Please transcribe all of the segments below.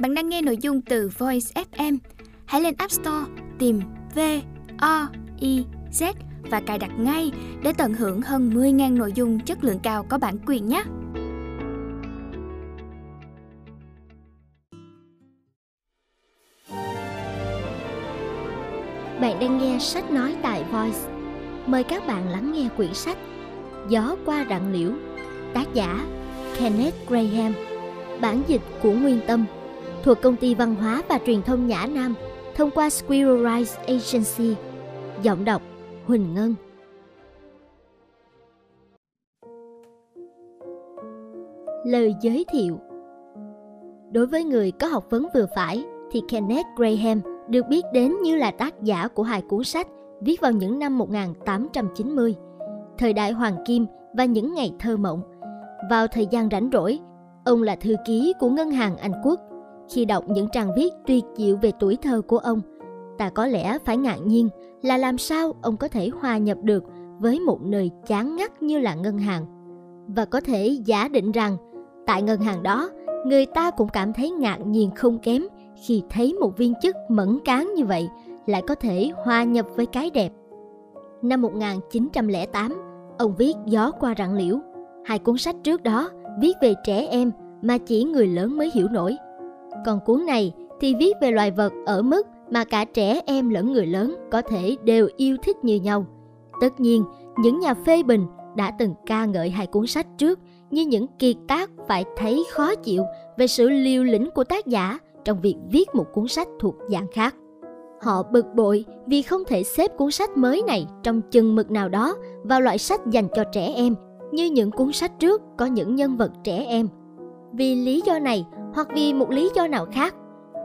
Bạn đang nghe nội dung từ Voice FM. Hãy lên App Store tìm V O I Z và cài đặt ngay để tận hưởng hơn 10.000 nội dung chất lượng cao có bản quyền nhé. Bạn đang nghe sách nói tại Voice. Mời các bạn lắng nghe quyển sách Gió qua rặng liễu, tác giả Kenneth Graham, bản dịch của Nguyên Tâm, thuộc công ty văn hóa và truyền thông Nhã Nam thông qua Squirrel Rise Agency. Giọng đọc Huỳnh Ngân. Lời giới thiệu Đối với người có học vấn vừa phải thì Kenneth Graham được biết đến như là tác giả của hai cuốn sách viết vào những năm 1890, thời đại hoàng kim và những ngày thơ mộng. Vào thời gian rảnh rỗi, ông là thư ký của ngân hàng Anh Quốc. Khi đọc những trang viết tuyệt diệu về tuổi thơ của ông, ta có lẽ phải ngạc nhiên là làm sao ông có thể hòa nhập được với một nơi chán ngắt như là ngân hàng. Và có thể giả định rằng tại ngân hàng đó, người ta cũng cảm thấy ngạc nhiên không kém khi thấy một viên chức mẫn cán như vậy lại có thể hòa nhập với cái đẹp. Năm 1908, ông viết Gió qua rặng liễu. Hai cuốn sách trước đó viết về trẻ em mà chỉ người lớn mới hiểu nổi. Còn cuốn này thì viết về loài vật ở mức mà cả trẻ em lẫn người lớn có thể đều yêu thích như nhau. Tất nhiên, những nhà phê bình đã từng ca ngợi hai cuốn sách trước như những kiệt tác phải thấy khó chịu về sự liều lĩnh của tác giả trong việc viết một cuốn sách thuộc dạng khác. Họ bực bội vì không thể xếp cuốn sách mới này trong chừng mực nào đó vào loại sách dành cho trẻ em như những cuốn sách trước có những nhân vật trẻ em. Vì lý do này hoặc vì một lý do nào khác,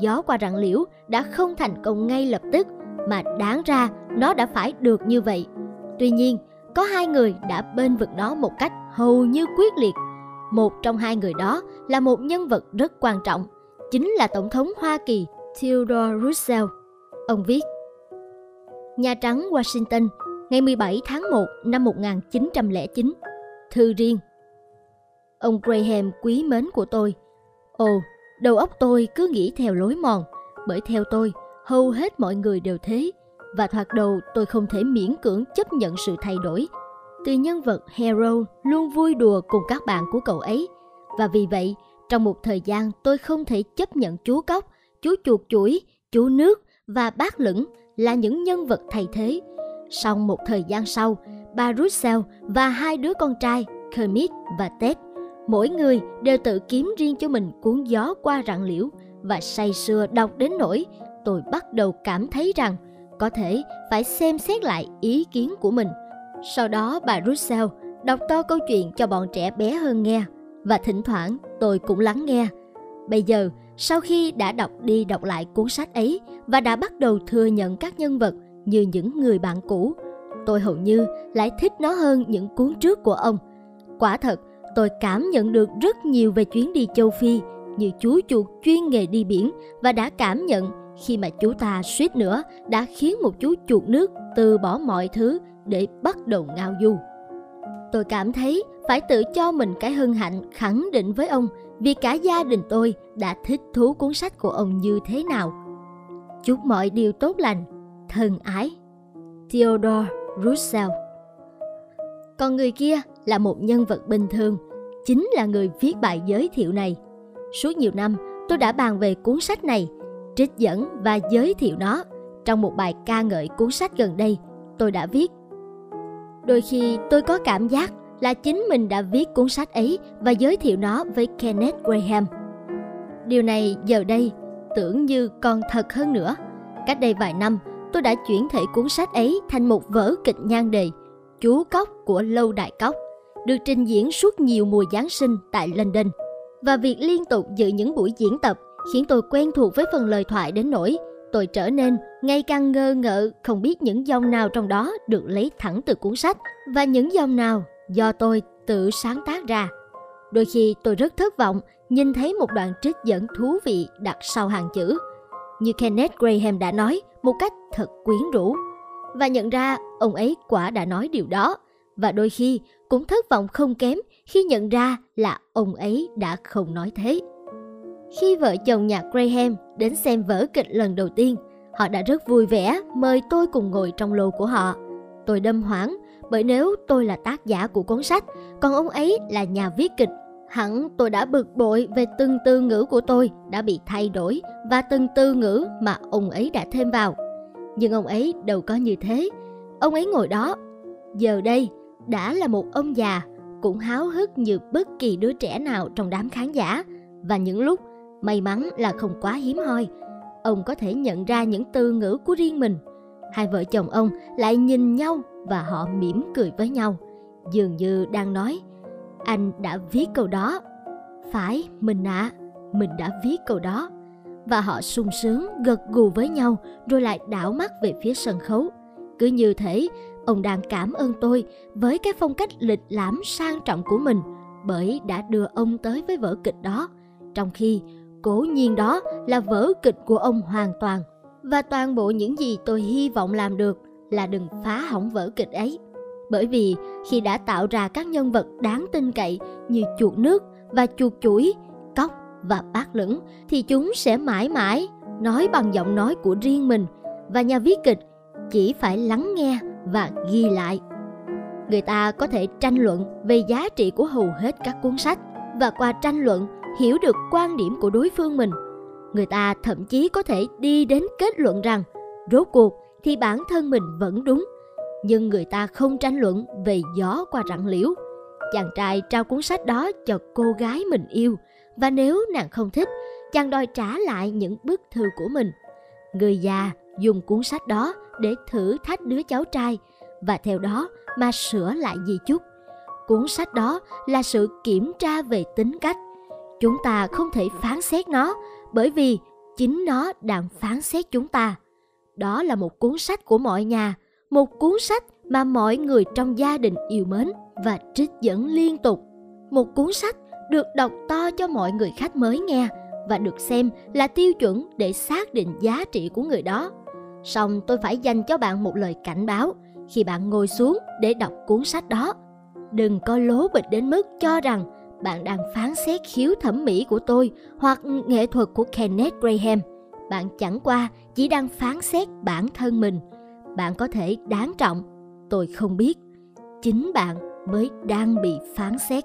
gió qua rặng liễu đã không thành công ngay lập tức mà đáng ra nó đã phải được như vậy. Tuy nhiên, có hai người đã bên vực nó một cách hầu như quyết liệt. Một trong hai người đó là một nhân vật rất quan trọng, chính là Tổng thống Hoa Kỳ Theodore Roosevelt. Ông viết Nhà Trắng Washington ngày 17 tháng 1 năm 1909 Thư riêng Ông Graham quý mến của tôi Ồ, đầu óc tôi cứ nghĩ theo lối mòn Bởi theo tôi, hầu hết mọi người đều thế Và thoạt đầu tôi không thể miễn cưỡng chấp nhận sự thay đổi Từ nhân vật Hero luôn vui đùa cùng các bạn của cậu ấy Và vì vậy, trong một thời gian tôi không thể chấp nhận chú cóc, chú chuột chuỗi, chú nước và bác lửng là những nhân vật thay thế. Sau một thời gian sau, bà Russell và hai đứa con trai Kermit và Ted, mỗi người đều tự kiếm riêng cho mình cuốn gió qua rặng liễu và say sưa đọc đến nỗi tôi bắt đầu cảm thấy rằng có thể phải xem xét lại ý kiến của mình. Sau đó bà Russell đọc to câu chuyện cho bọn trẻ bé hơn nghe và thỉnh thoảng tôi cũng lắng nghe. Bây giờ, sau khi đã đọc đi đọc lại cuốn sách ấy và đã bắt đầu thừa nhận các nhân vật như những người bạn cũ, tôi hầu như lại thích nó hơn những cuốn trước của ông. Quả thật, tôi cảm nhận được rất nhiều về chuyến đi châu Phi như chú chuột chuyên nghề đi biển và đã cảm nhận khi mà chú ta suýt nữa đã khiến một chú chuột nước từ bỏ mọi thứ để bắt đầu ngao du. Tôi cảm thấy phải tự cho mình cái hân hạnh khẳng định với ông vì cả gia đình tôi đã thích thú cuốn sách của ông như thế nào. Chúc mọi điều tốt lành, thân ái. Theodore Roosevelt còn người kia là một nhân vật bình thường, chính là người viết bài giới thiệu này. Suốt nhiều năm, tôi đã bàn về cuốn sách này, trích dẫn và giới thiệu nó. Trong một bài ca ngợi cuốn sách gần đây, tôi đã viết Đôi khi tôi có cảm giác là chính mình đã viết cuốn sách ấy và giới thiệu nó với Kenneth Graham. Điều này giờ đây tưởng như còn thật hơn nữa. Cách đây vài năm, tôi đã chuyển thể cuốn sách ấy thành một vở kịch nhan đề Chú Cóc của Lâu Đại Cóc, được trình diễn suốt nhiều mùa Giáng sinh tại London. Và việc liên tục dự những buổi diễn tập khiến tôi quen thuộc với phần lời thoại đến nỗi tôi trở nên ngày càng ngơ ngợ không biết những dòng nào trong đó được lấy thẳng từ cuốn sách và những dòng nào do tôi tự sáng tác ra. Đôi khi tôi rất thất vọng nhìn thấy một đoạn trích dẫn thú vị đặt sau hàng chữ. Như Kenneth Graham đã nói một cách thật quyến rũ. Và nhận ra ông ấy quả đã nói điều đó. Và đôi khi cũng thất vọng không kém khi nhận ra là ông ấy đã không nói thế. Khi vợ chồng nhà Graham đến xem vở kịch lần đầu tiên, họ đã rất vui vẻ mời tôi cùng ngồi trong lô của họ. Tôi đâm hoảng bởi nếu tôi là tác giả của cuốn sách, còn ông ấy là nhà viết kịch, hẳn tôi đã bực bội về từng từ ngữ của tôi đã bị thay đổi và từng từ ngữ mà ông ấy đã thêm vào. Nhưng ông ấy đâu có như thế. Ông ấy ngồi đó, giờ đây đã là một ông già cũng háo hức như bất kỳ đứa trẻ nào trong đám khán giả. Và những lúc may mắn là không quá hiếm hoi ông có thể nhận ra những từ ngữ của riêng mình. Hai vợ chồng ông lại nhìn nhau và họ mỉm cười với nhau. Dường như đang nói anh đã viết câu đó. Phải mình ạ à, mình đã viết câu đó và họ sung sướng, gật gù với nhau, rồi lại đảo mắt về phía sân khấu. Cứ như thế, ông đang cảm ơn tôi với cái phong cách lịch lãm sang trọng của mình, bởi đã đưa ông tới với vở kịch đó, trong khi cố nhiên đó là vở kịch của ông hoàn toàn. Và toàn bộ những gì tôi hy vọng làm được là đừng phá hỏng vở kịch ấy, bởi vì khi đã tạo ra các nhân vật đáng tin cậy như chuột nước và chuột chuỗi và bát lửng, thì chúng sẽ mãi mãi nói bằng giọng nói của riêng mình. Và nhà viết kịch chỉ phải lắng nghe và ghi lại. Người ta có thể tranh luận về giá trị của hầu hết các cuốn sách. Và qua tranh luận, hiểu được quan điểm của đối phương mình, người ta thậm chí có thể đi đến kết luận rằng, rốt cuộc thì bản thân mình vẫn đúng. Nhưng người ta không tranh luận về gió qua rặng liễu. Chàng trai trao cuốn sách đó cho cô gái mình yêu và nếu nàng không thích, chàng đòi trả lại những bức thư của mình. Người già dùng cuốn sách đó để thử thách đứa cháu trai, và theo đó mà sửa lại di chúc. Cuốn sách đó là sự kiểm tra về tính cách. Chúng ta không thể phán xét nó, bởi vì chính nó đang phán xét chúng ta. Đó là một cuốn sách của mọi nhà, một cuốn sách mà mọi người trong gia đình yêu mến và trích dẫn liên tục. Một cuốn sách được đọc to cho mọi người khách mới nghe và được xem là tiêu chuẩn để xác định giá trị của người đó song tôi phải dành cho bạn một lời cảnh báo khi bạn ngồi xuống để đọc cuốn sách đó đừng có lố bịch đến mức cho rằng bạn đang phán xét khiếu thẩm mỹ của tôi hoặc nghệ thuật của Kenneth Graham. Bạn chẳng qua chỉ đang phán xét bản thân mình. Bạn có thể đáng trọng, tôi không biết. Chính bạn mới đang bị phán xét.